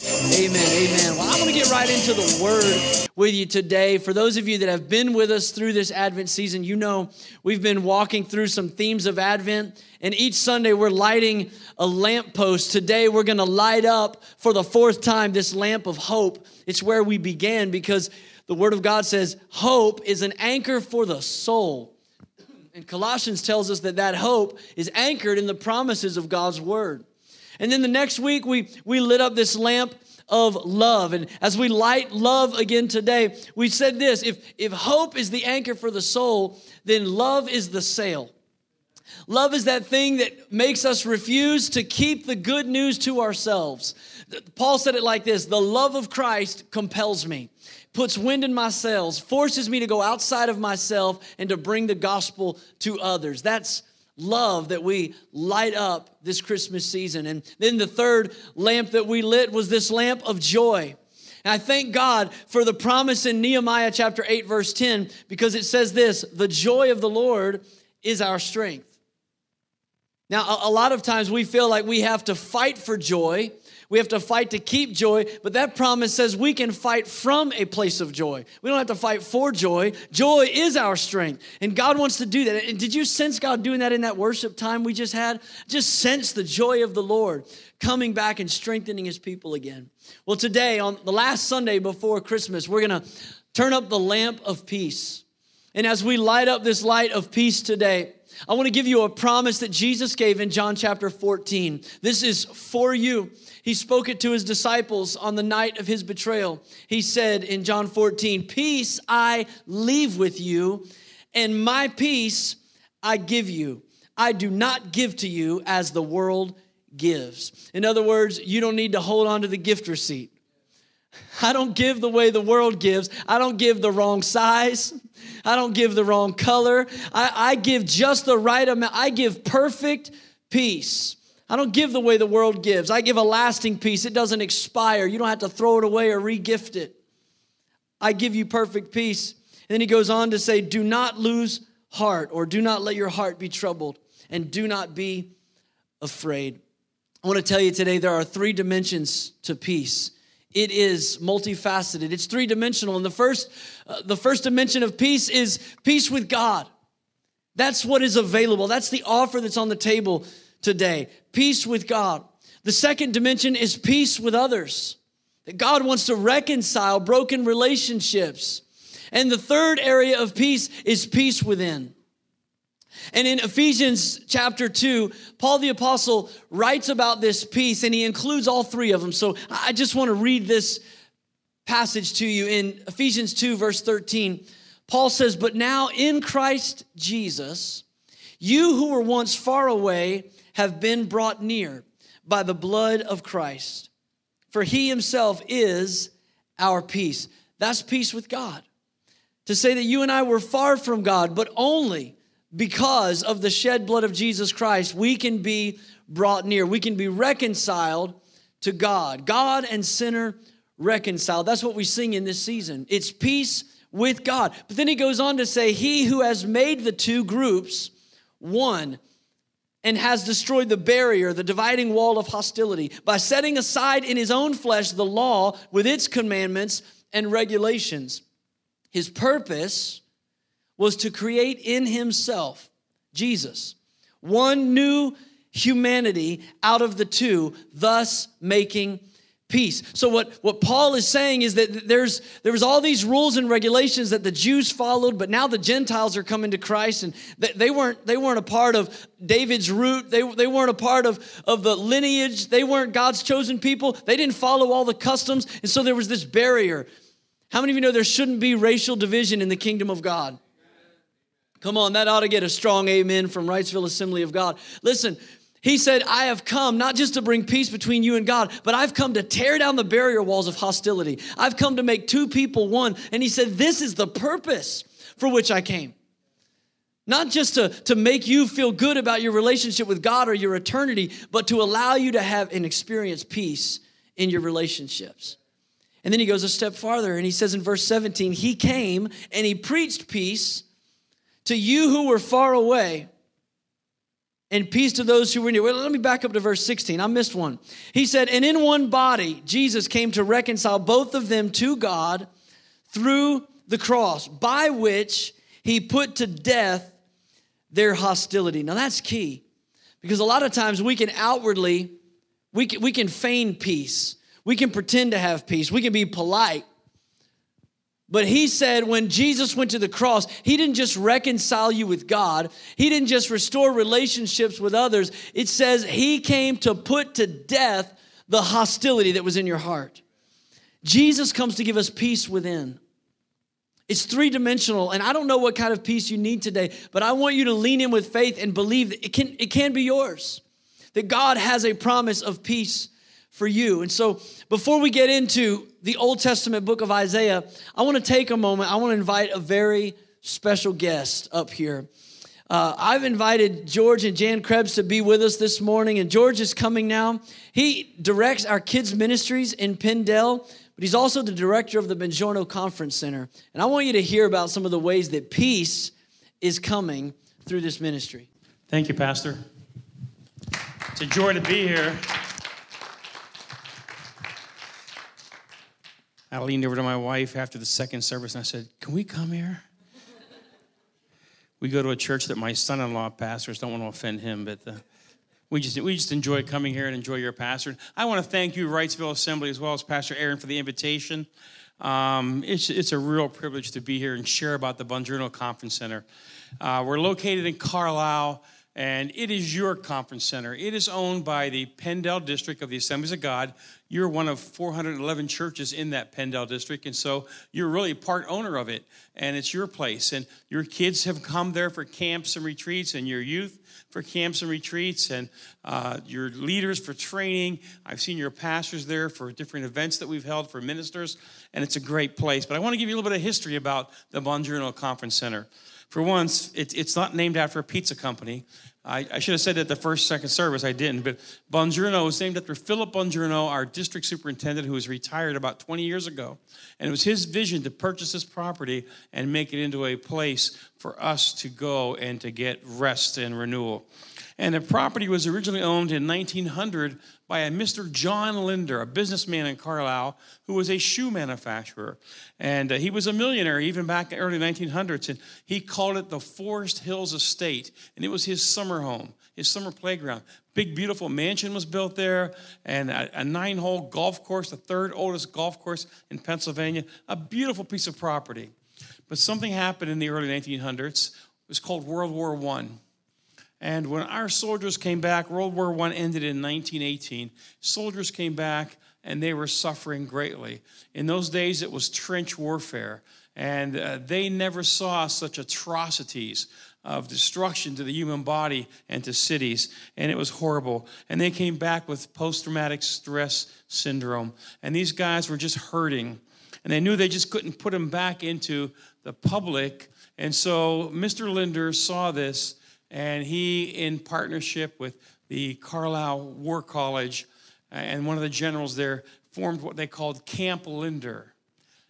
Amen. Amen. Well, I'm going to get right into the word with you today. For those of you that have been with us through this Advent season, you know we've been walking through some themes of Advent, and each Sunday we're lighting a lamp post. Today we're going to light up for the fourth time this lamp of hope. It's where we began because the Word of God says hope is an anchor for the soul. And Colossians tells us that that hope is anchored in the promises of God's Word. And then the next week, we, we lit up this lamp of love. And as we light love again today, we said this if, if hope is the anchor for the soul, then love is the sail. Love is that thing that makes us refuse to keep the good news to ourselves. Paul said it like this The love of Christ compels me, puts wind in my sails, forces me to go outside of myself and to bring the gospel to others. That's love that we light up this Christmas season. And then the third lamp that we lit was this lamp of joy. And I thank God for the promise in Nehemiah chapter 8, verse 10, because it says this the joy of the Lord is our strength. Now, a lot of times we feel like we have to fight for joy we have to fight to keep joy, but that promise says we can fight from a place of joy. We don't have to fight for joy. Joy is our strength, and God wants to do that. And did you sense God doing that in that worship time we just had? Just sense the joy of the Lord coming back and strengthening his people again. Well, today, on the last Sunday before Christmas, we're going to turn up the lamp of peace. And as we light up this light of peace today, I want to give you a promise that Jesus gave in John chapter 14. This is for you. He spoke it to his disciples on the night of his betrayal. He said in John 14, Peace I leave with you, and my peace I give you. I do not give to you as the world gives. In other words, you don't need to hold on to the gift receipt. I don't give the way the world gives. I don't give the wrong size. I don't give the wrong color. I, I give just the right amount. I give perfect peace. I don't give the way the world gives. I give a lasting peace. It doesn't expire. You don't have to throw it away or regift it. I give you perfect peace. And then he goes on to say, Do not lose heart, or do not let your heart be troubled, and do not be afraid. I want to tell you today there are three dimensions to peace it is multifaceted. It's three-dimensional. And the first uh, the first dimension of peace is peace with god. That's what is available. That's the offer that's on the table today. Peace with god. The second dimension is peace with others. That god wants to reconcile broken relationships. And the third area of peace is peace within and in Ephesians chapter 2, Paul the Apostle writes about this peace and he includes all three of them. So I just want to read this passage to you in Ephesians 2, verse 13. Paul says, But now in Christ Jesus, you who were once far away have been brought near by the blood of Christ. For he himself is our peace. That's peace with God. To say that you and I were far from God, but only because of the shed blood of Jesus Christ, we can be brought near. We can be reconciled to God. God and sinner reconciled. That's what we sing in this season. It's peace with God. But then he goes on to say, He who has made the two groups one and has destroyed the barrier, the dividing wall of hostility, by setting aside in his own flesh the law with its commandments and regulations. His purpose was to create in himself, Jesus, one new humanity out of the two, thus making peace. So what, what Paul is saying is that there's there was all these rules and regulations that the Jews followed, but now the Gentiles are coming to Christ and they, they weren't they weren't a part of David's root. They, they weren't a part of, of the lineage. They weren't God's chosen people. They didn't follow all the customs. And so there was this barrier. How many of you know there shouldn't be racial division in the kingdom of God? Come on, that ought to get a strong amen from Wrightsville Assembly of God. Listen, he said, I have come not just to bring peace between you and God, but I've come to tear down the barrier walls of hostility. I've come to make two people one. And he said, This is the purpose for which I came. Not just to, to make you feel good about your relationship with God or your eternity, but to allow you to have and experience peace in your relationships. And then he goes a step farther and he says in verse 17, He came and he preached peace to you who were far away and peace to those who were near. Let me back up to verse 16. I missed one. He said, And in one body, Jesus came to reconcile both of them to God through the cross, by which he put to death their hostility. Now that's key because a lot of times we can outwardly, we can, we can feign peace. We can pretend to have peace. We can be polite. But he said when Jesus went to the cross, he didn't just reconcile you with God, he didn't just restore relationships with others. It says he came to put to death the hostility that was in your heart. Jesus comes to give us peace within. It's three dimensional, and I don't know what kind of peace you need today, but I want you to lean in with faith and believe that it can, it can be yours. That God has a promise of peace for you. And so, before we get into the Old Testament book of Isaiah, I want to take a moment. I want to invite a very special guest up here. Uh, I've invited George and Jan Krebs to be with us this morning, and George is coming now. He directs our kids' ministries in PennDel, but he's also the director of the Bongiorno Conference Center. And I want you to hear about some of the ways that peace is coming through this ministry. Thank you, Pastor. It's a joy to be here. I leaned over to my wife after the second service and I said, Can we come here? we go to a church that my son in law pastors. Don't want to offend him, but uh, we, just, we just enjoy coming here and enjoy your pastor. I want to thank you, Wrightsville Assembly, as well as Pastor Aaron, for the invitation. Um, it's, it's a real privilege to be here and share about the Bongiorno Conference Center. Uh, we're located in Carlisle and it is your conference center. It is owned by the PennDel District of the Assemblies of God. You're one of 411 churches in that PennDel District, and so you're really part owner of it, and it's your place. And your kids have come there for camps and retreats, and your youth for camps and retreats, and uh, your leaders for training. I've seen your pastors there for different events that we've held for ministers, and it's a great place. But I want to give you a little bit of history about the Bongiorno Conference Center. For once, it, it's not named after a pizza company. I, I, should have said that the first, second service. I didn't. But Bongiorno was named after Philip Bongiorno, our district superintendent, who was retired about 20 years ago. And it was his vision to purchase this property and make it into a place for us to go and to get rest and renewal. And the property was originally owned in 1900 by a Mr. John Linder, a businessman in Carlisle who was a shoe manufacturer. And uh, he was a millionaire even back in the early 1900s. And he called it the Forest Hills Estate. And it was his summer home, his summer playground. Big, beautiful mansion was built there, and a, a nine hole golf course, the third oldest golf course in Pennsylvania. A beautiful piece of property. But something happened in the early 1900s. It was called World War I. And when our soldiers came back, World War I ended in 1918. Soldiers came back and they were suffering greatly. In those days, it was trench warfare, and uh, they never saw such atrocities of destruction to the human body and to cities, and it was horrible. And they came back with post traumatic stress syndrome, and these guys were just hurting, and they knew they just couldn't put them back into the public. And so Mr. Linder saw this and he, in partnership with the Carlisle War College uh, and one of the generals there, formed what they called Camp Linder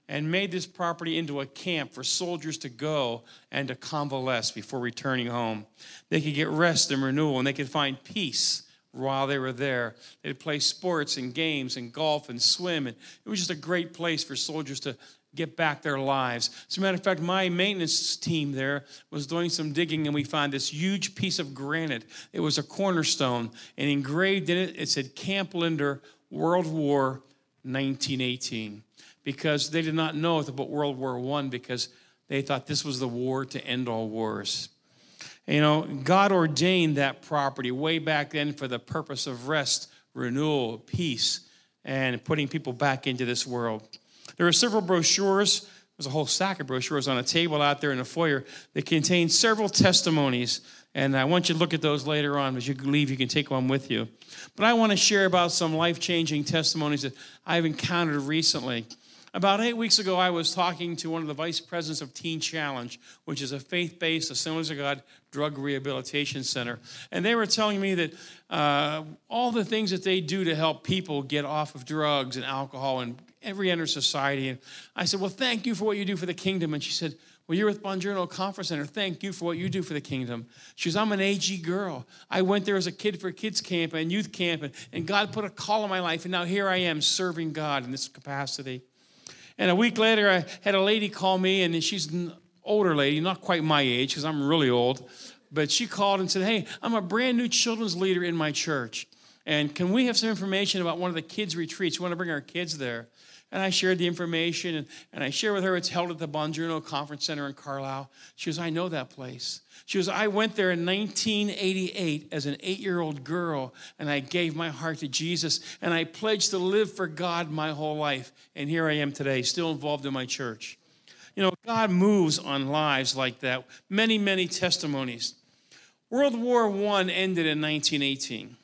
and made this property into a camp for soldiers to go and to convalesce before returning home. They could get rest and renewal, and they could find peace while they were there. They'd play sports and games and golf and swim, and it was just a great place for soldiers to get back their lives. As a matter of fact, my maintenance team there was doing some digging and we found this huge piece of granite. It was a cornerstone and engraved in it, it said Camp Linder, World War 1918. Because they did not know about World War I because they thought this was the war to end all wars. You know, God ordained that property way back then for the purpose of rest, renewal, peace, and putting people back into this world. There are several brochures. There's a whole stack of brochures on a table out there in the foyer that contain several testimonies. And I want you to look at those later on. As you leave, you can take one with you. But I want to share about some life changing testimonies that I've encountered recently. About eight weeks ago, I was talking to one of the vice presidents of Teen Challenge, which is a faith based Assemblies of God drug rehabilitation center. And they were telling me that uh, all the things that they do to help people get off of drugs and alcohol and every of society. And I said, Well, thank you for what you do for the kingdom. And she said, Well, you're with Bongiorno Conference Center. Thank you for what you do for the kingdom. She says, I'm an AG girl. I went there as a kid for kids camp and youth camp, and, and God put a call on my life, and now here I am serving God in this capacity. And a week later, I had a lady call me, and she's an older lady, not quite my age, because I'm really old. But she called and said, Hey, I'm a brand new children's leader in my church. And can we have some information about one of the kids' retreats? We want to bring our kids there. And I shared the information, and, and I shared with her it's held at the Bongiorno Conference Center in Carlisle. She goes, I know that place. She goes, I went there in 1988 as an eight year old girl, and I gave my heart to Jesus, and I pledged to live for God my whole life. And here I am today, still involved in my church. You know, God moves on lives like that. Many, many testimonies. World War I ended in 1918,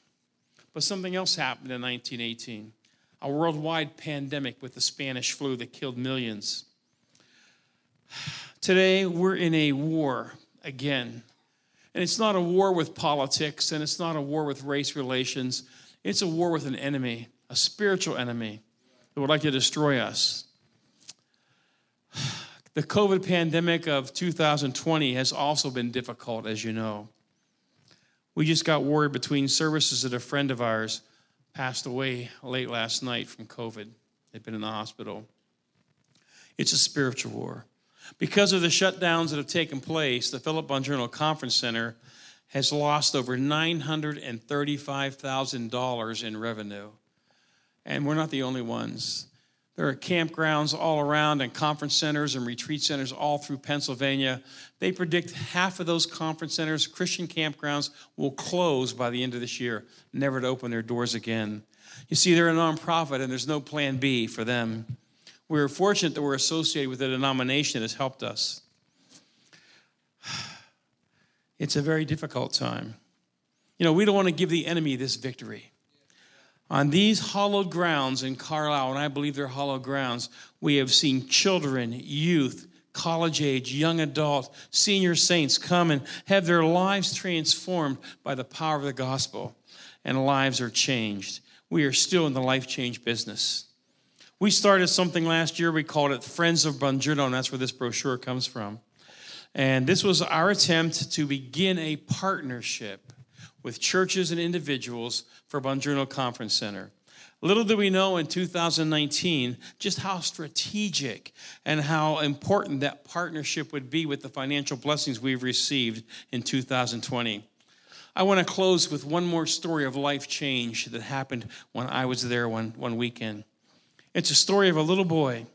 but something else happened in 1918 a worldwide pandemic with the Spanish flu that killed millions. Today, we're in a war again. And it's not a war with politics, and it's not a war with race relations. It's a war with an enemy, a spiritual enemy that would like to destroy us. The COVID pandemic of 2020 has also been difficult, as you know. We just got word between services that a friend of ours passed away late last night from COVID. They've been in the hospital. It's a spiritual war. Because of the shutdowns that have taken place, the Philip Bongiorno Conference Center has lost over $935,000 in revenue. And we're not the only ones. There are campgrounds all around and conference centers and retreat centers all through Pennsylvania. They predict half of those conference centers, Christian campgrounds, will close by the end of this year, never to open their doors again. You see, they're a nonprofit and there's no plan B for them. We're fortunate that we're associated with a denomination that has helped us. It's a very difficult time. You know, we don't want to give the enemy this victory. On these hallowed grounds in Carlisle, and I believe they're hallowed grounds, we have seen children, youth, college age, young adult, senior saints come and have their lives transformed by the power of the gospel, and lives are changed. We are still in the life change business. We started something last year, we called it Friends of Bongiorno, and that's where this brochure comes from. And this was our attempt to begin a partnership with churches and individuals for Bongiorno Conference Center. Little do we know in 2019 just how strategic and how important that partnership would be with the financial blessings we've received in 2020. I want to close with one more story of life change that happened when I was there one, one weekend. It's a story of a little boy.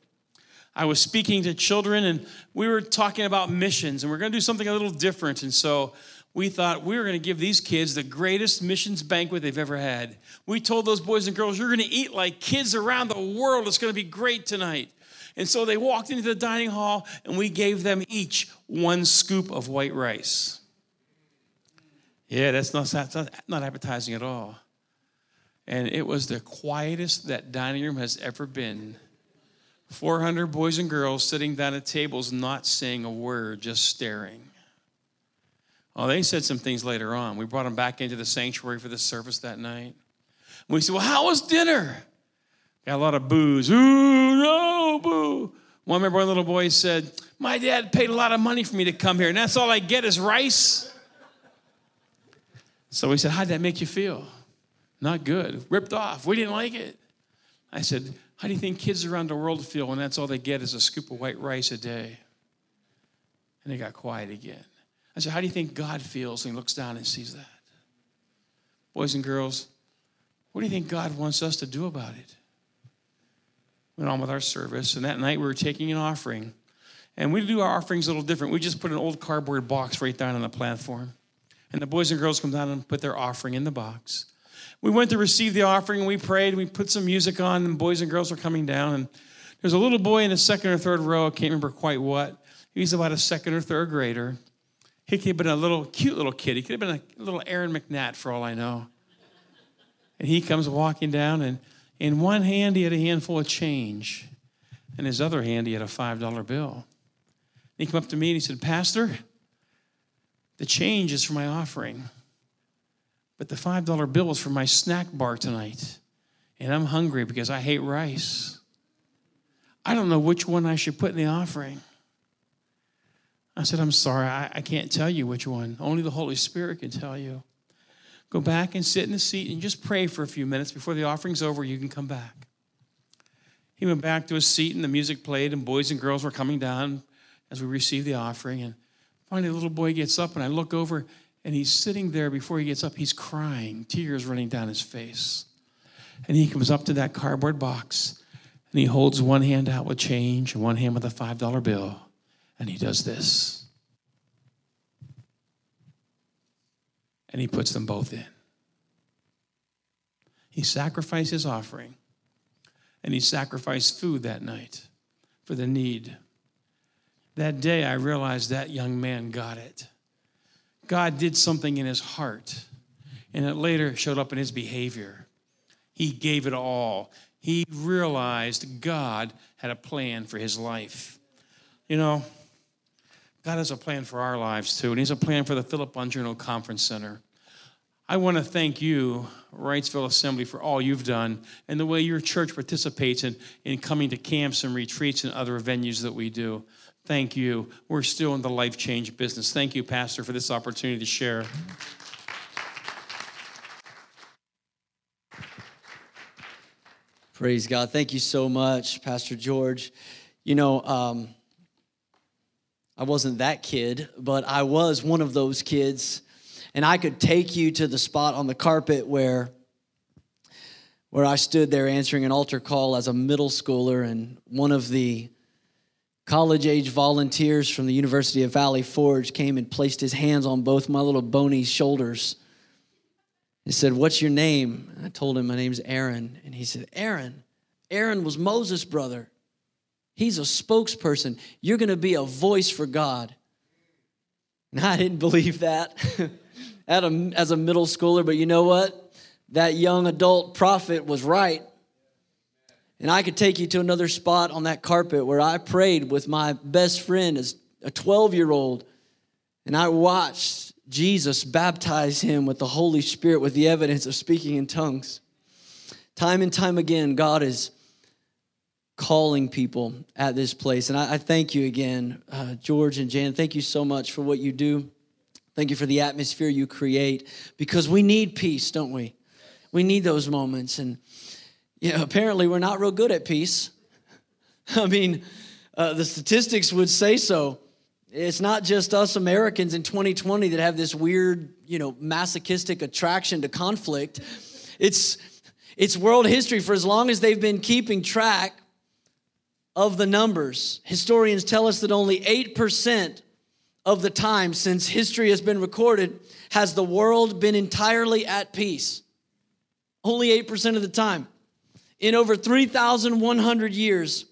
I was speaking to children and we were talking about missions and we're going to do something a little different. And so we thought we were going to give these kids the greatest missions banquet they've ever had. We told those boys and girls, you're going to eat like kids around the world. It's going to be great tonight. And so they walked into the dining hall and we gave them each one scoop of white rice. Yeah, that's not, that's not, not appetizing at all. And it was the quietest that dining room has ever been. 400 boys and girls sitting down at tables, not saying a word, just staring. Oh, they said some things later on. We brought them back into the sanctuary for the service that night. We said, Well, how was dinner? Got a lot of boos. Ooh, no, boo. One remember one little boy said, My dad paid a lot of money for me to come here, and that's all I get is rice. So we said, How'd that make you feel? Not good. Ripped off. We didn't like it. I said, How do you think kids around the world feel when that's all they get is a scoop of white rice a day? And they got quiet again. I said, How do you think God feels when he looks down and sees that? Boys and girls, what do you think God wants us to do about it? Went on with our service, and that night we were taking an offering. And we do our offerings a little different. We just put an old cardboard box right down on the platform. And the boys and girls come down and put their offering in the box. We went to receive the offering, and we prayed, and we put some music on, and boys and girls were coming down. And there's a little boy in the second or third row, I can't remember quite what. He's about a second or third grader. He could have been a little cute little kid. He could have been a little Aaron McNatt for all I know. And he comes walking down, and in one hand he had a handful of change, in his other hand he had a five dollar bill. And he came up to me and he said, "Pastor, the change is for my offering, but the five dollar bill is for my snack bar tonight, and I'm hungry because I hate rice. I don't know which one I should put in the offering." I said, I'm sorry, I, I can't tell you which one. Only the Holy Spirit can tell you. Go back and sit in the seat and just pray for a few minutes before the offering's over. You can come back. He went back to his seat, and the music played, and boys and girls were coming down as we received the offering. And finally, the little boy gets up, and I look over, and he's sitting there before he gets up. He's crying, tears running down his face. And he comes up to that cardboard box, and he holds one hand out with change and one hand with a $5 bill, and he does this. And he puts them both in. He sacrificed his offering and he sacrificed food that night for the need. That day, I realized that young man got it. God did something in his heart, and it later showed up in his behavior. He gave it all. He realized God had a plan for his life. You know, God has a plan for our lives too, and He has a plan for the Philip Bongiorno Conference Center. I want to thank you, Wrightsville Assembly, for all you've done and the way your church participates in, in coming to camps and retreats and other venues that we do. Thank you. We're still in the life change business. Thank you, Pastor, for this opportunity to share. Praise God. Thank you so much, Pastor George. You know, um, I wasn't that kid, but I was one of those kids and I could take you to the spot on the carpet where where I stood there answering an altar call as a middle schooler and one of the college age volunteers from the University of Valley Forge came and placed his hands on both my little bony shoulders. He said, What's your name? I told him my name's Aaron. And he said, Aaron. Aaron was Moses' brother. He's a spokesperson. You're going to be a voice for God. And I didn't believe that. as a middle schooler, but you know what? That young adult prophet was right. And I could take you to another spot on that carpet where I prayed with my best friend as a 12 year old, and I watched Jesus baptize him with the Holy Spirit with the evidence of speaking in tongues. Time and time again, God is calling people at this place. And I, I thank you again, uh, George and Jan. Thank you so much for what you do. Thank you for the atmosphere you create because we need peace, don't we? We need those moments. And you know, apparently, we're not real good at peace. I mean, uh, the statistics would say so. It's not just us Americans in 2020 that have this weird, you know, masochistic attraction to conflict. It's it's world history for as long as they've been keeping track of the numbers. Historians tell us that only 8% of the time since history has been recorded has the world been entirely at peace. Only 8% of the time. In over 3,100 years,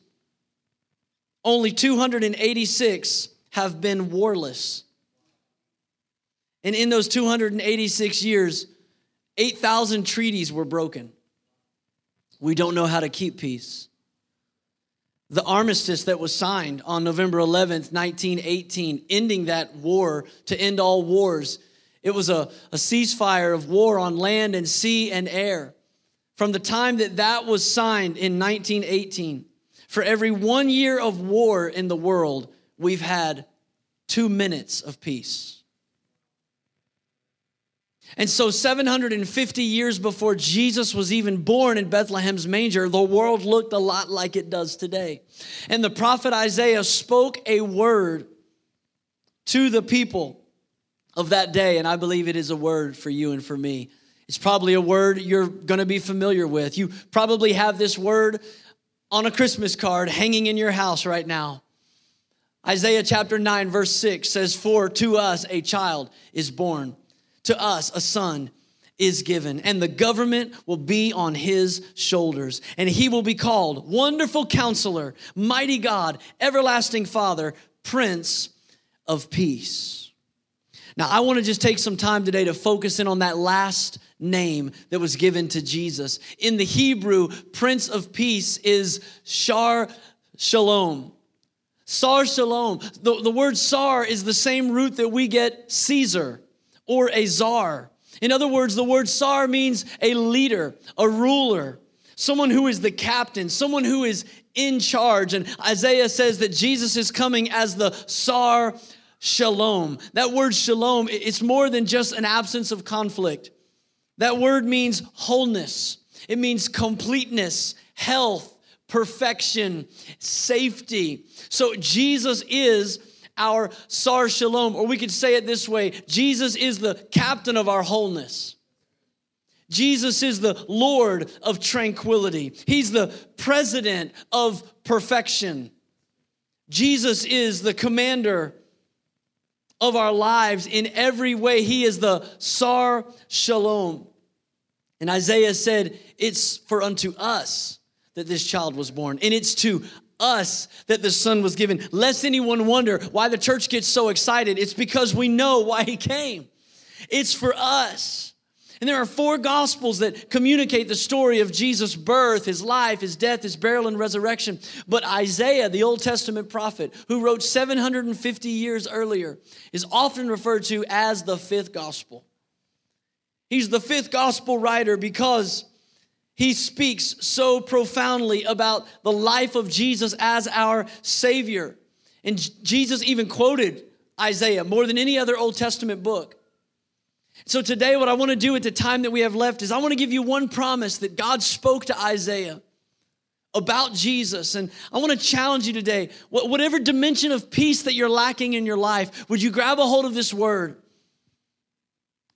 only 286 have been warless. And in those 286 years, 8,000 treaties were broken. We don't know how to keep peace the armistice that was signed on November 11th, 1918, ending that war to end all wars. It was a, a ceasefire of war on land and sea and air. From the time that that was signed in 1918, for every one year of war in the world, we've had two minutes of peace. And so, 750 years before Jesus was even born in Bethlehem's manger, the world looked a lot like it does today. And the prophet Isaiah spoke a word to the people of that day. And I believe it is a word for you and for me. It's probably a word you're going to be familiar with. You probably have this word on a Christmas card hanging in your house right now. Isaiah chapter 9, verse 6 says, For to us a child is born to us a son is given, and the government will be on his shoulders. And he will be called Wonderful Counselor, Mighty God, Everlasting Father, Prince of Peace. Now, I want to just take some time today to focus in on that last name that was given to Jesus. In the Hebrew, Prince of Peace is Shar Shalom. Sar Shalom. The, the word Sar is the same root that we get Caesar or a czar. In other words, the word czar means a leader, a ruler, someone who is the captain, someone who is in charge. And Isaiah says that Jesus is coming as the czar shalom. That word shalom, it's more than just an absence of conflict. That word means wholeness, it means completeness, health, perfection, safety. So Jesus is our Sar Shalom, or we could say it this way Jesus is the captain of our wholeness. Jesus is the Lord of tranquility. He's the president of perfection. Jesus is the commander of our lives in every way. He is the Sar Shalom. And Isaiah said, It's for unto us that this child was born, and it's to us that the Son was given. Lest anyone wonder why the church gets so excited, it's because we know why He came. It's for us. And there are four gospels that communicate the story of Jesus' birth, his life, his death, his burial, and resurrection. But Isaiah, the Old Testament prophet, who wrote 750 years earlier, is often referred to as the fifth gospel. He's the fifth gospel writer because he speaks so profoundly about the life of Jesus as our Savior. And Jesus even quoted Isaiah more than any other Old Testament book. So, today, what I want to do at the time that we have left is I want to give you one promise that God spoke to Isaiah about Jesus. And I want to challenge you today whatever dimension of peace that you're lacking in your life, would you grab a hold of this word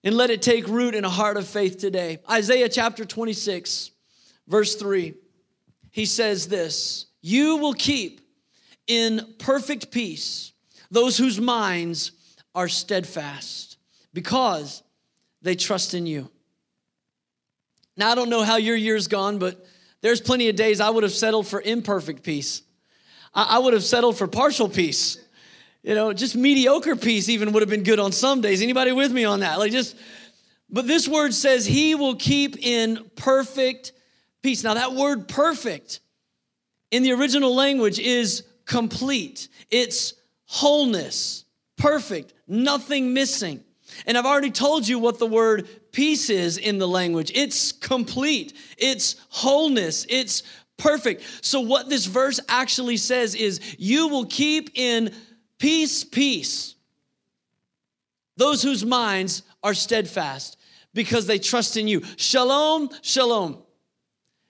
and let it take root in a heart of faith today? Isaiah chapter 26, verse 3, he says this You will keep in perfect peace those whose minds are steadfast because they trust in you. Now, I don't know how your year's gone, but there's plenty of days I would have settled for imperfect peace. I would have settled for partial peace. You know, just mediocre peace even would have been good on some days. Anybody with me on that? Like just, but this word says he will keep in perfect peace. Now, that word perfect in the original language is complete, it's wholeness, perfect, nothing missing. And I've already told you what the word peace is in the language it's complete, it's wholeness, it's perfect. So, what this verse actually says is, You will keep in peace, peace those whose minds are steadfast because they trust in you. Shalom, shalom.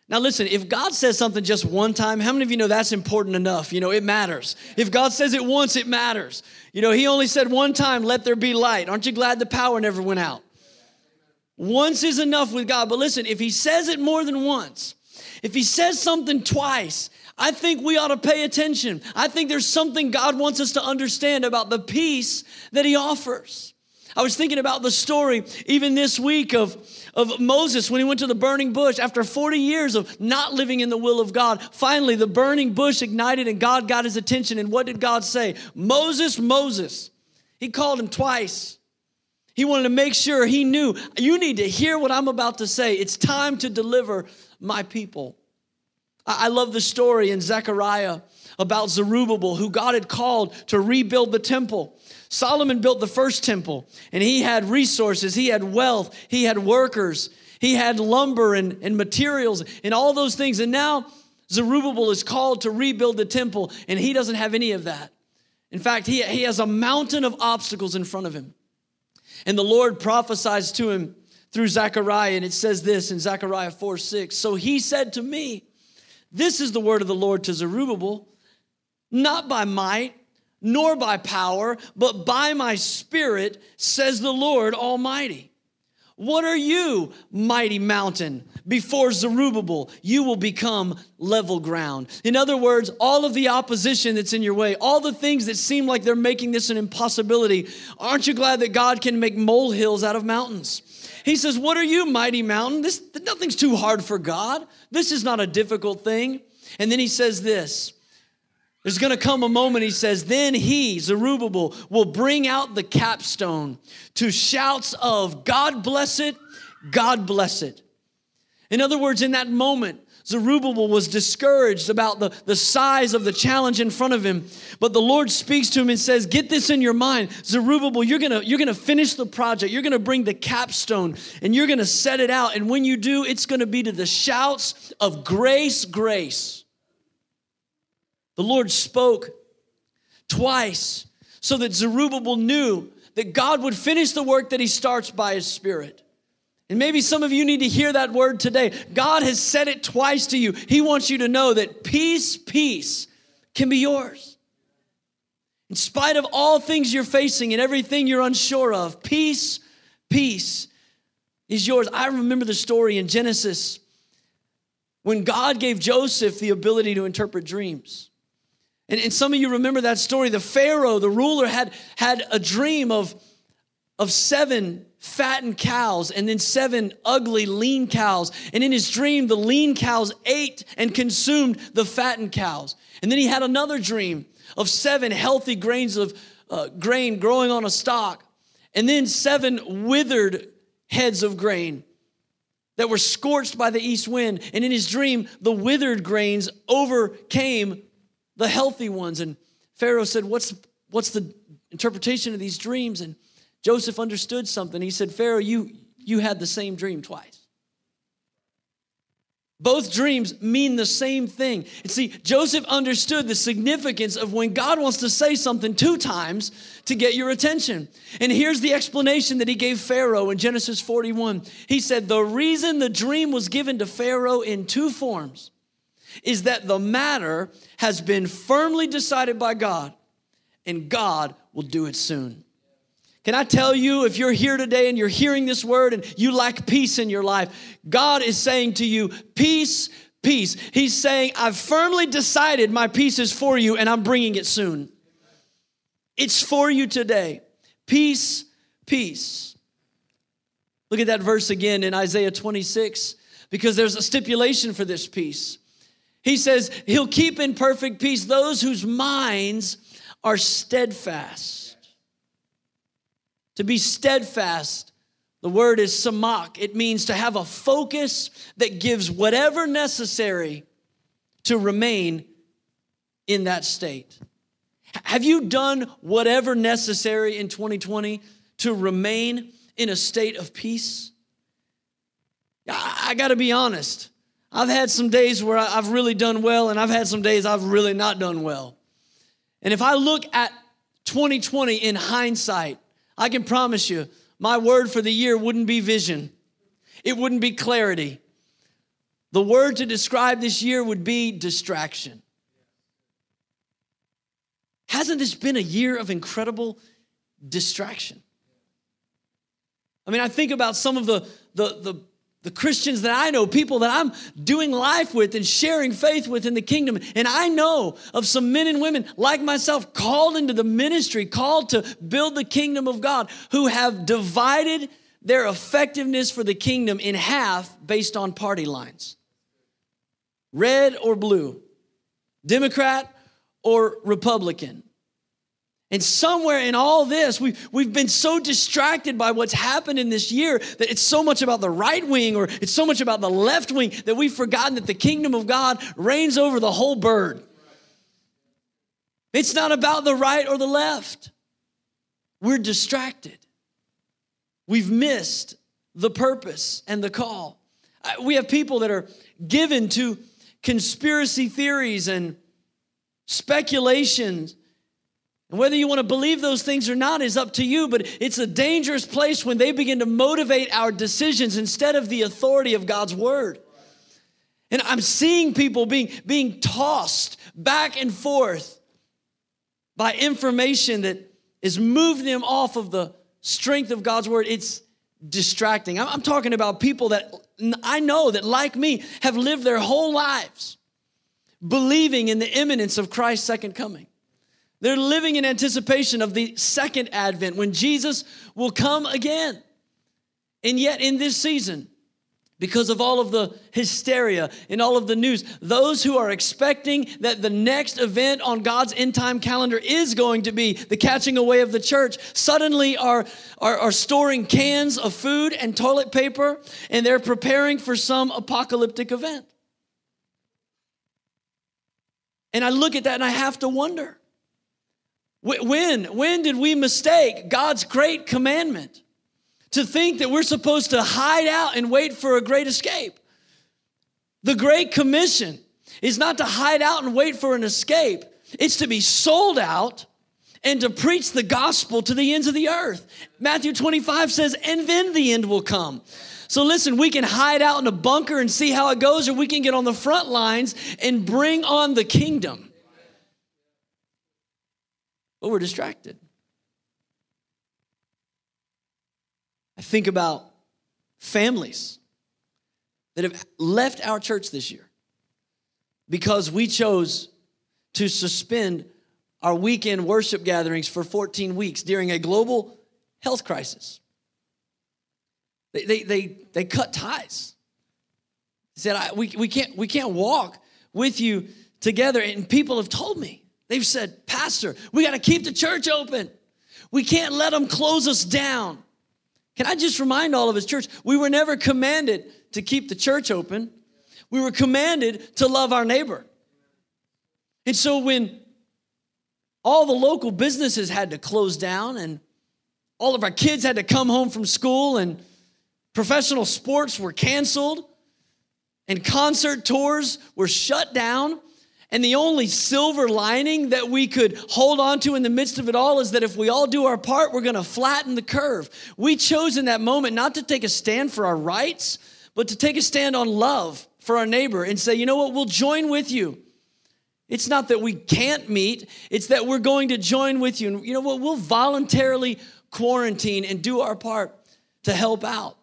Now, listen, if God says something just one time, how many of you know that's important enough? You know, it matters. If God says it once, it matters. You know, He only said one time, let there be light. Aren't you glad the power never went out? Once is enough with God. But listen, if He says it more than once, if He says something twice, I think we ought to pay attention. I think there's something God wants us to understand about the peace that He offers. I was thinking about the story even this week of, of Moses when he went to the burning bush after 40 years of not living in the will of God. Finally, the burning bush ignited and God got his attention. And what did God say? Moses, Moses. He called him twice. He wanted to make sure he knew you need to hear what I'm about to say. It's time to deliver my people. I love the story in Zechariah about Zerubbabel, who God had called to rebuild the temple. Solomon built the first temple, and he had resources, he had wealth, he had workers, he had lumber and, and materials, and all those things. And now Zerubbabel is called to rebuild the temple, and he doesn't have any of that. In fact, he, he has a mountain of obstacles in front of him. And the Lord prophesies to him through Zechariah, and it says this in Zechariah 4 6. So he said to me, This is the word of the Lord to Zerubbabel, not by might nor by power, but by my spirit, says the Lord Almighty. What are you, mighty mountain? Before Zerubbabel, you will become level ground. In other words, all of the opposition that's in your way, all the things that seem like they're making this an impossibility, aren't you glad that God can make molehills out of mountains? He says, What are you, mighty mountain? This, nothing's too hard for God. This is not a difficult thing. And then he says this there's going to come a moment, he says, then he, Zerubbabel, will bring out the capstone to shouts of, God bless it, God bless it. In other words, in that moment, Zerubbabel was discouraged about the, the size of the challenge in front of him. But the Lord speaks to him and says, Get this in your mind. Zerubbabel, you're gonna, you're gonna finish the project. You're gonna bring the capstone and you're gonna set it out. And when you do, it's gonna be to the shouts of grace, grace. The Lord spoke twice so that Zerubbabel knew that God would finish the work that he starts by his spirit. And maybe some of you need to hear that word today. God has said it twice to you. He wants you to know that peace, peace can be yours. In spite of all things you're facing and everything you're unsure of, peace, peace is yours. I remember the story in Genesis when God gave Joseph the ability to interpret dreams. And, and some of you remember that story. The Pharaoh, the ruler, had, had a dream of, of seven fattened cows and then seven ugly lean cows. And in his dream, the lean cows ate and consumed the fattened cows. And then he had another dream of seven healthy grains of uh, grain growing on a stalk, and then seven withered heads of grain that were scorched by the east wind. And in his dream, the withered grains overcame the healthy ones. And Pharaoh said, What's, what's the interpretation of these dreams? And Joseph understood something. He said, Pharaoh, you, you had the same dream twice. Both dreams mean the same thing. And see, Joseph understood the significance of when God wants to say something two times to get your attention. And here's the explanation that he gave Pharaoh in Genesis 41. He said, The reason the dream was given to Pharaoh in two forms is that the matter has been firmly decided by God, and God will do it soon. Can I tell you, if you're here today and you're hearing this word and you lack peace in your life, God is saying to you, Peace, peace. He's saying, I've firmly decided my peace is for you and I'm bringing it soon. It's for you today. Peace, peace. Look at that verse again in Isaiah 26, because there's a stipulation for this peace. He says, He'll keep in perfect peace those whose minds are steadfast. To be steadfast, the word is samak. It means to have a focus that gives whatever necessary to remain in that state. Have you done whatever necessary in 2020 to remain in a state of peace? I, got to be honest. I've had some days where I've really done well, and I've had some days I've really not done well. And if I look at 2020 in hindsight, I can promise you, my word for the year wouldn't be vision, it wouldn't be clarity. The word to describe this year would be distraction. Hasn't this been a year of incredible distraction? I mean, I think about some of the, the, the the Christians that I know, people that I'm doing life with and sharing faith with in the kingdom. And I know of some men and women like myself called into the ministry, called to build the kingdom of God, who have divided their effectiveness for the kingdom in half based on party lines red or blue, Democrat or Republican. And somewhere in all this, we've, we've been so distracted by what's happened in this year that it's so much about the right wing or it's so much about the left wing that we've forgotten that the kingdom of God reigns over the whole bird. It's not about the right or the left. We're distracted. We've missed the purpose and the call. Uh, we have people that are given to conspiracy theories and speculations and whether you want to believe those things or not is up to you, but it's a dangerous place when they begin to motivate our decisions instead of the authority of God's word. And I'm seeing people being, being tossed back and forth by information that is moving them off of the strength of God's word. It's distracting. I'm, I'm talking about people that I know that, like me, have lived their whole lives believing in the imminence of Christ's second coming. They're living in anticipation of the second advent when Jesus will come again. And yet, in this season, because of all of the hysteria and all of the news, those who are expecting that the next event on God's end time calendar is going to be the catching away of the church suddenly are, are, are storing cans of food and toilet paper and they're preparing for some apocalyptic event. And I look at that and I have to wonder when? When did we mistake God's great commandment to think that we're supposed to hide out and wait for a great escape? The Great Commission is not to hide out and wait for an escape, it's to be sold out and to preach the gospel to the ends of the earth. Matthew 25 says, and then the end will come. So listen, we can hide out in a bunker and see how it goes, or we can get on the front lines and bring on the kingdom. But we're distracted. I think about families that have left our church this year because we chose to suspend our weekend worship gatherings for 14 weeks during a global health crisis. They, they, they, they cut ties. They said, we, we, can't, we can't walk with you together. And people have told me, they've said, Pastor, we got to keep the church open. We can't let them close us down. Can I just remind all of us, church, we were never commanded to keep the church open. We were commanded to love our neighbor. And so when all the local businesses had to close down and all of our kids had to come home from school and professional sports were canceled and concert tours were shut down and the only silver lining that we could hold on to in the midst of it all is that if we all do our part, we're going to flatten the curve. We chose in that moment not to take a stand for our rights, but to take a stand on love for our neighbor and say, you know what, we'll join with you. It's not that we can't meet, it's that we're going to join with you. And you know what? We'll voluntarily quarantine and do our part to help out.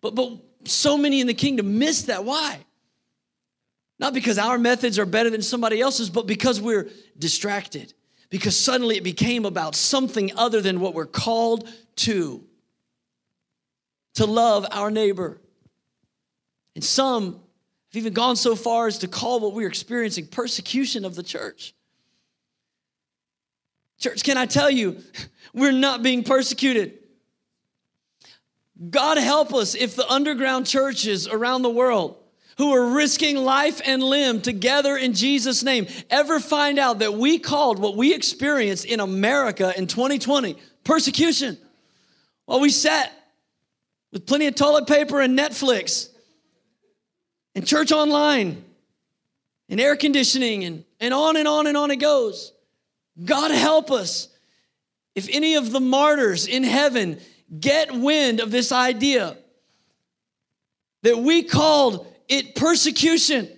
But, but so many in the kingdom miss that. Why? Not because our methods are better than somebody else's, but because we're distracted. Because suddenly it became about something other than what we're called to to love our neighbor. And some have even gone so far as to call what we're experiencing persecution of the church. Church, can I tell you, we're not being persecuted. God help us if the underground churches around the world who are risking life and limb together in Jesus' name ever find out that we called what we experienced in America in 2020 persecution. While we sat with plenty of toilet paper and Netflix and church online and air conditioning and, and on and on and on it goes. God help us if any of the martyrs in heaven get wind of this idea that we called it persecution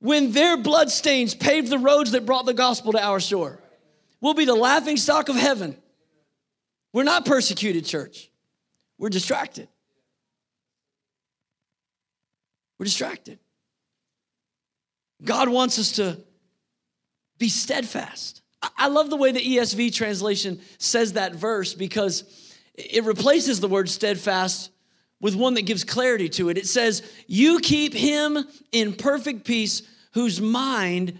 when their bloodstains paved the roads that brought the gospel to our shore. We'll be the laughing stock of heaven. We're not persecuted, church. We're distracted. We're distracted. God wants us to be steadfast. I love the way the ESV translation says that verse because it replaces the word steadfast with one that gives clarity to it. It says, You keep him in perfect peace whose mind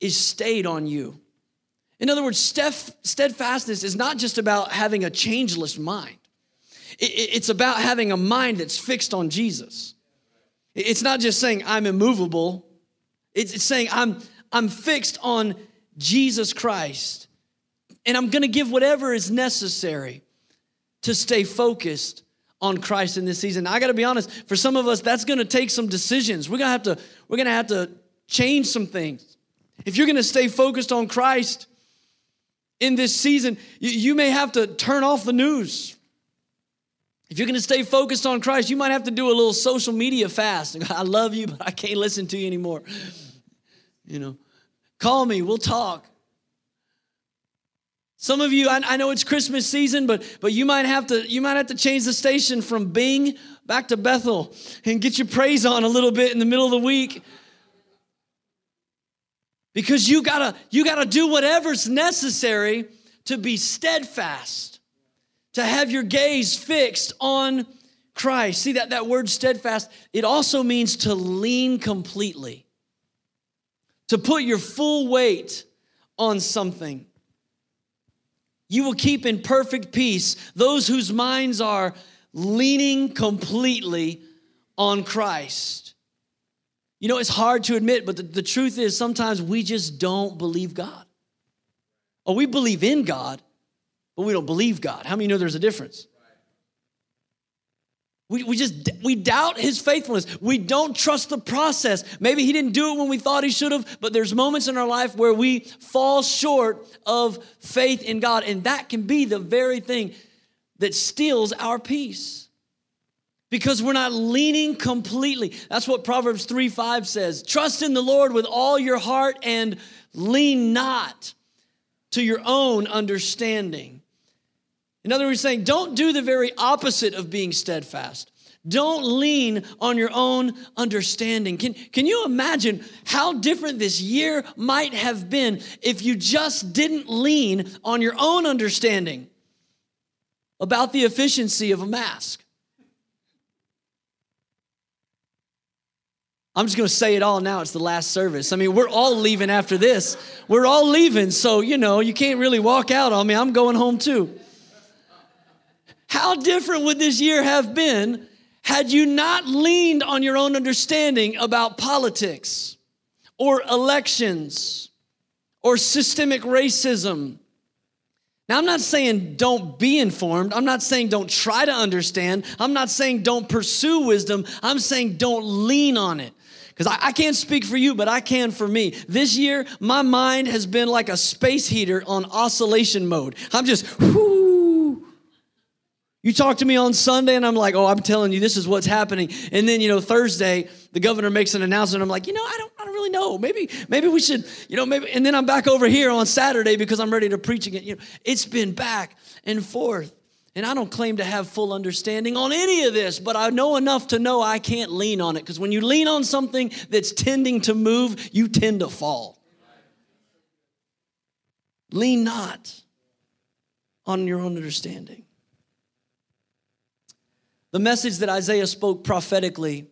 is stayed on you. In other words, steadfastness is not just about having a changeless mind, it's about having a mind that's fixed on Jesus. It's not just saying I'm immovable. It's, saying I'm, I'm fixed on Jesus Christ. And I'm going to give whatever is necessary to stay focused on Christ in this season. I got to be honest, for some of us that's going to take some decisions. We're going to have to we're going to have to change some things. If you're going to stay focused on Christ in this season, you, you may have to turn off the news. If you're going to stay focused on Christ, you might have to do a little social media fast. I love you, but I can't listen to you anymore. You know, call me, we'll talk. Some of you, I, I, know it's Christmas season, but but you might have to you might have to change the station from Bing back to Bethel and get your praise on a little bit in the middle of the week. Because you gotta you gotta do whatever's necessary to be steadfast to have your gaze fixed on Christ. See that, that word steadfast, it also means to lean completely, to put your full weight on something. You will keep in perfect peace those whose minds are leaning completely on Christ. You know, it's hard to admit, but the, the truth is sometimes we just don't believe God. Or we believe in God, but we don't believe God. How many know there's a difference? We, we just we doubt his faithfulness. We don't trust the process. Maybe he didn't do it when we thought he should have, but there's moments in our life where we fall short of faith in God, and that can be the very thing that steals our peace. Because we're not leaning completely. That's what Proverbs 3 5 says. Trust in the Lord with all your heart and lean not to your own understanding. In other words, saying, don't do the very opposite of being steadfast. Don't lean on your own understanding. Can, can you imagine how different this year might have been if you just didn't lean on your own understanding about the efficiency of a mask? I'm just going to say it all now. It's the last service. I mean, we're all leaving after this. We're all leaving. So, you know, you can't really walk out on me. I'm going home too. How different would this year have been had you not leaned on your own understanding about politics or elections or systemic racism? Now, I'm not saying don't be informed. I'm not saying don't try to understand. I'm not saying don't pursue wisdom. I'm saying don't lean on it. Because I, I, can't speak for you, but I can for me. This year, my mind has been like a space heater on oscillation mode. I'm just, whoo. You talk to me on Sunday, and I'm like, oh, I'm telling you, this is what's happening. And then, you know, Thursday, the governor makes an announcement. I'm like, you know, I don't, I don't really know. Maybe, maybe we should, you know, maybe. And then I'm back over here on Saturday because I'm ready to preach again. You know, it's been back and forth. And I don't claim to have full understanding on any of this, but I know enough to know I can't lean on it. Because when you lean on something that's tending to move, you tend to fall. Lean not on your own understanding. The message that Isaiah spoke prophetically,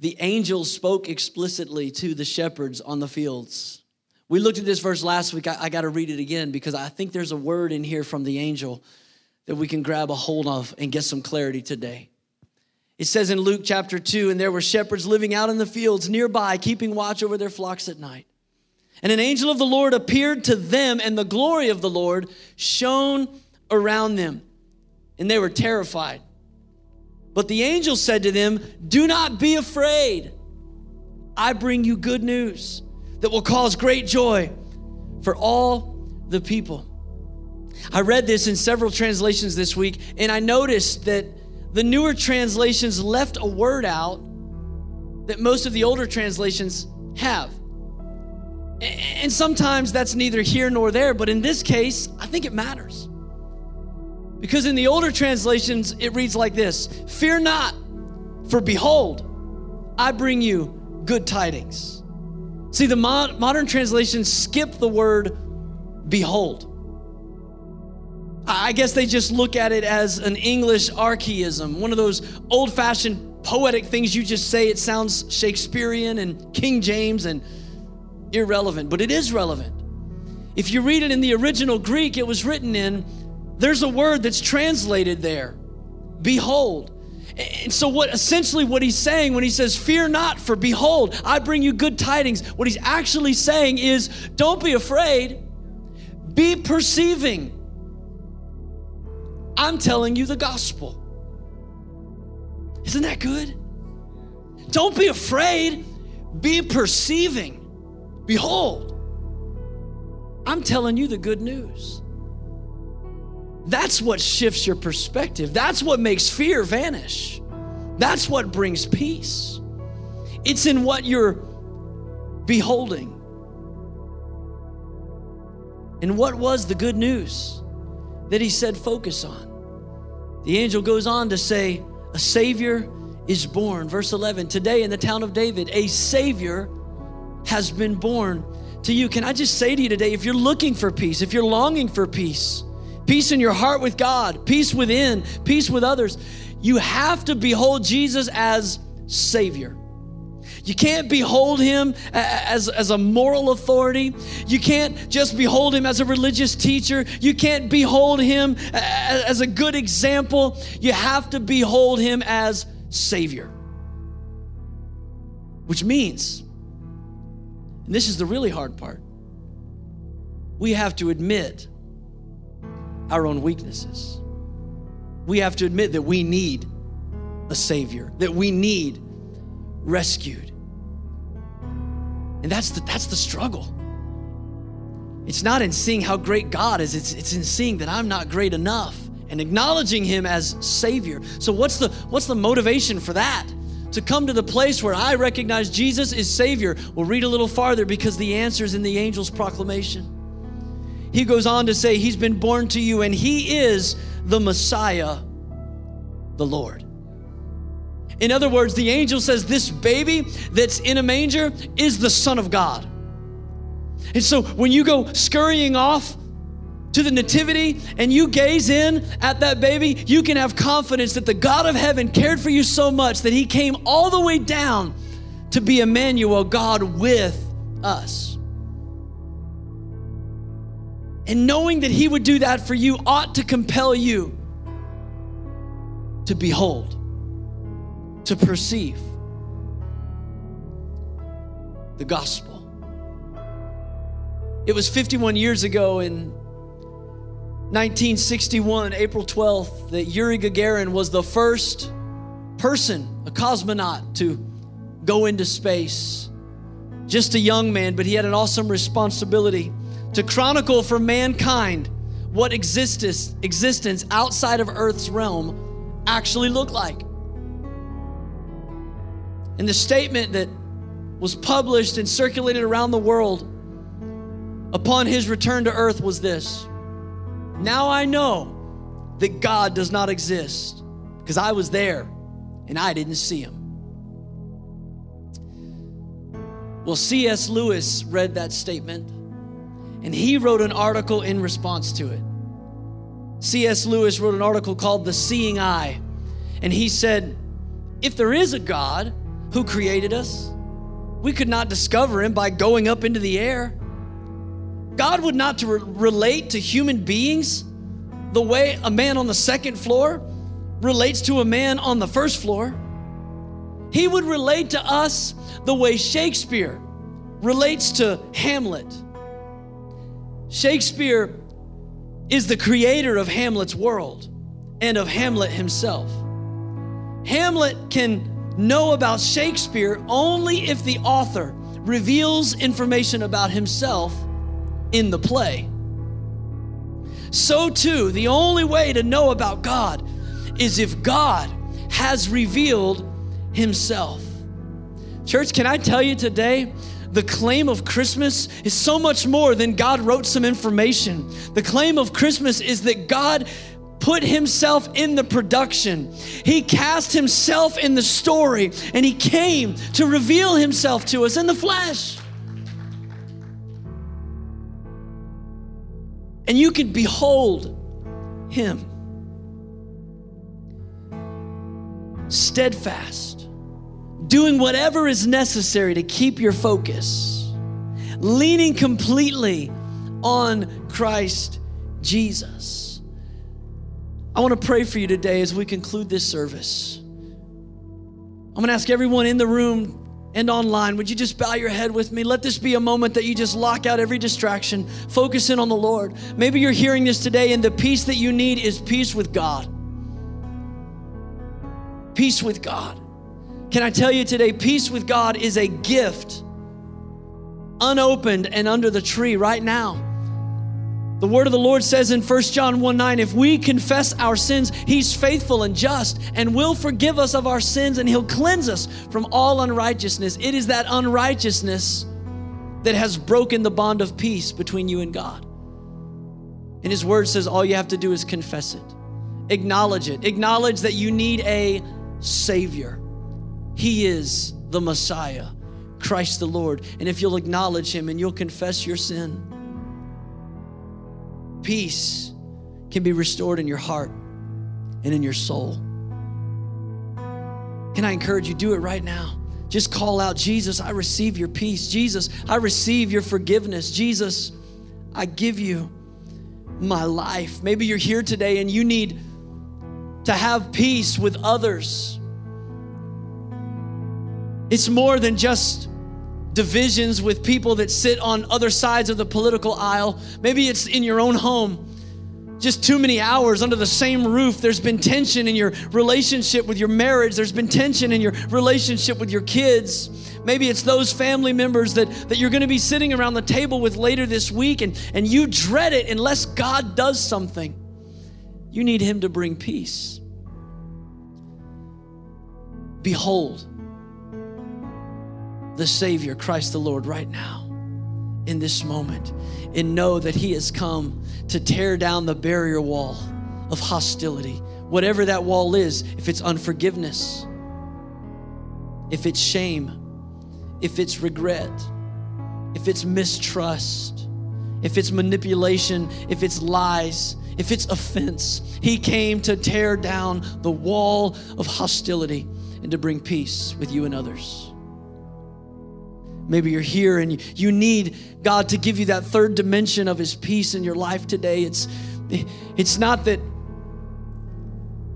the angels spoke explicitly to the shepherds on the fields. We looked at this verse last week. I, I got to read it again because I think there's a word in here from the angel that we can grab a hold of and get some clarity today. It says in Luke chapter 2 and there were shepherds living out in the fields nearby, keeping watch over their flocks at night. And an angel of the Lord appeared to them, and the glory of the Lord shone around them, and they were terrified. But the angel said to them, Do not be afraid. I bring you good news that will cause great joy for all the people. I read this in several translations this week, and I noticed that the newer translations left a word out that most of the older translations have. And sometimes that's neither here nor there, but in this case, I think it matters. Because in the older translations, it reads like this Fear not, for behold, I bring you good tidings. See, the modern translations skip the word behold. I guess they just look at it as an English archaism, one of those old fashioned poetic things you just say. It sounds Shakespearean and King James and irrelevant, but it is relevant. If you read it in the original Greek, it was written in, there's a word that's translated there behold. And so, what essentially what he's saying when he says, Fear not, for behold, I bring you good tidings, what he's actually saying is, Don't be afraid, be perceiving. I'm telling you the gospel. Isn't that good? Don't be afraid, be perceiving. Behold, I'm telling you the good news. That's what shifts your perspective. That's what makes fear vanish. That's what brings peace. It's in what you're beholding. And what was the good news that he said focus on? The angel goes on to say, A Savior is born. Verse 11 Today in the town of David, a Savior has been born to you. Can I just say to you today, if you're looking for peace, if you're longing for peace, peace in your heart with God, peace within, peace with others. You have to behold Jesus as Savior. You can't behold him as, as a moral authority. You can't just behold him as a religious teacher. You can't behold him as a good example. You have to behold him as Savior. Which means, and this is the really hard part, we have to admit our own weaknesses. we have to admit that we need a Savior, that we need rescued. And that's the, that's the struggle. It's not in seeing how great God is, it's, it's in seeing that I'm not great enough and acknowledging Him as Savior. So, what's the, what's the motivation for that? To come to the place where I recognize Jesus is Savior. We'll read a little farther because the answer is in the angel's proclamation. He goes on to say, He's been born to you, and He is the Messiah, the Lord. In other words, the angel says, This baby that's in a manger is the Son of God. And so when you go scurrying off to the nativity and you gaze in at that baby, you can have confidence that the God of heaven cared for you so much that he came all the way down to be Emmanuel, God with us. And knowing that he would do that for you ought to compel you to behold to perceive the gospel. It was 51 years ago in 1961, April 12th, that Yuri Gagarin was the first person, a cosmonaut, to go into space. Just a young man, but he had an awesome responsibility to chronicle for mankind what existence, existence outside of Earth's realm actually looked like. And the statement that was published and circulated around the world upon his return to earth was this Now I know that God does not exist because I was there and I didn't see him. Well, C.S. Lewis read that statement and he wrote an article in response to it. C.S. Lewis wrote an article called The Seeing Eye, and he said, If there is a God, who created us. We could not discover him by going up into the air. God would not to re- relate to human beings the way a man on the second floor relates to a man on the first floor. He would relate to us the way Shakespeare relates to Hamlet. Shakespeare is the creator of Hamlet's world and of Hamlet himself. Hamlet can know about Shakespeare only if the author reveals information about himself in the play. So, too, the only way to know about God is if God has revealed himself. Church, can I tell you today? The claim of Christmas is so much more than God wrote some information. The claim of Christmas is that God put himself in the production. He cast himself in the story and he came to reveal himself to us in the flesh. And you can behold him steadfast, doing whatever is necessary to keep your focus, leaning completely on Christ Jesus. I want to pray for you today as we conclude this service. I'm going to ask everyone in the room and online, would you just bow your head with me? Let this be a moment that you just lock out every distraction, focus in on the Lord. Maybe you're hearing this today, and the peace that you need is peace with God. Peace with God. Can I tell you today, peace with God is a gift, unopened and under the tree right now. The word of the Lord says in 1 John 1 9, if we confess our sins, he's faithful and just and will forgive us of our sins and he'll cleanse us from all unrighteousness. It is that unrighteousness that has broken the bond of peace between you and God. And his word says all you have to do is confess it, acknowledge it, acknowledge that you need a Savior. He is the Messiah, Christ the Lord. And if you'll acknowledge him and you'll confess your sin, peace can be restored in your heart and in your soul. Can I encourage you? Do it right now. Just call out, Jesus, I receive your peace. Jesus, I receive your forgiveness. Jesus, I give you my life. Maybe you're here today and you need to have peace with others. It's more than just divisions with people that sit on other sides of the political aisle. Maybe it's in your own home. just too many hours under the same roof. There's been tension in your relationship with your marriage. There's been tension in your relationship with your kids. Maybe it's those family members that, that you're going to be sitting around the table with later this week, and, and you dread it unless God does something. You need Him to bring peace. Behold, the Savior, Christ the Lord, right now, in this moment, and know that He has come to tear down the barrier wall of hostility. Whatever that wall is, if it's unforgiveness, if it's shame, if it's regret, if it's mistrust, if it's manipulation, if it's lies, if it's offense. He came to tear down the wall of hostility and to bring peace with you and others. Maybe you're here and you need God to give you that third dimension of His peace in your life today. It's, it's not that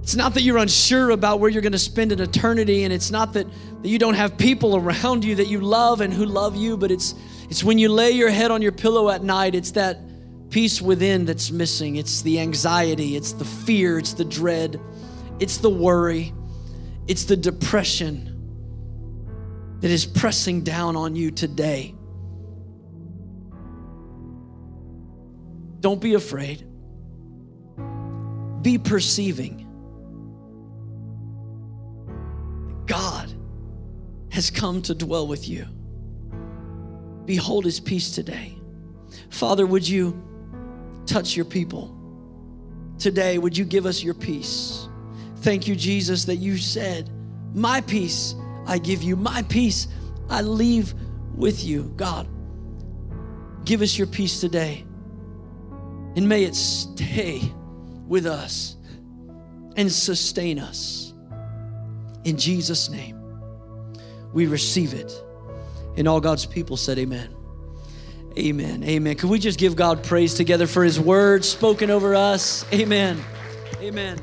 it's not that you're unsure about where you're going to spend an eternity, and it's not that, that you don't have people around you that you love and who love you, but it's, it's when you lay your head on your pillow at night, it's that peace within that's missing. It's the anxiety, it's the fear, it's the dread, it's the worry, it's the depression that is pressing down on you today. Don't be afraid. Be perceiving. God has come to dwell with you. Behold his peace today. Father, would you touch your people today? Would you give us your peace? Thank you, Jesus, that you said, My peace I give you, my peace I leave with you. God, give us your peace today. And may it stay with us and sustain us. In Jesus' name, we receive it. And all God's people said, Amen. Amen. Amen. Could we just give God praise together for his word spoken over us? Amen. Amen.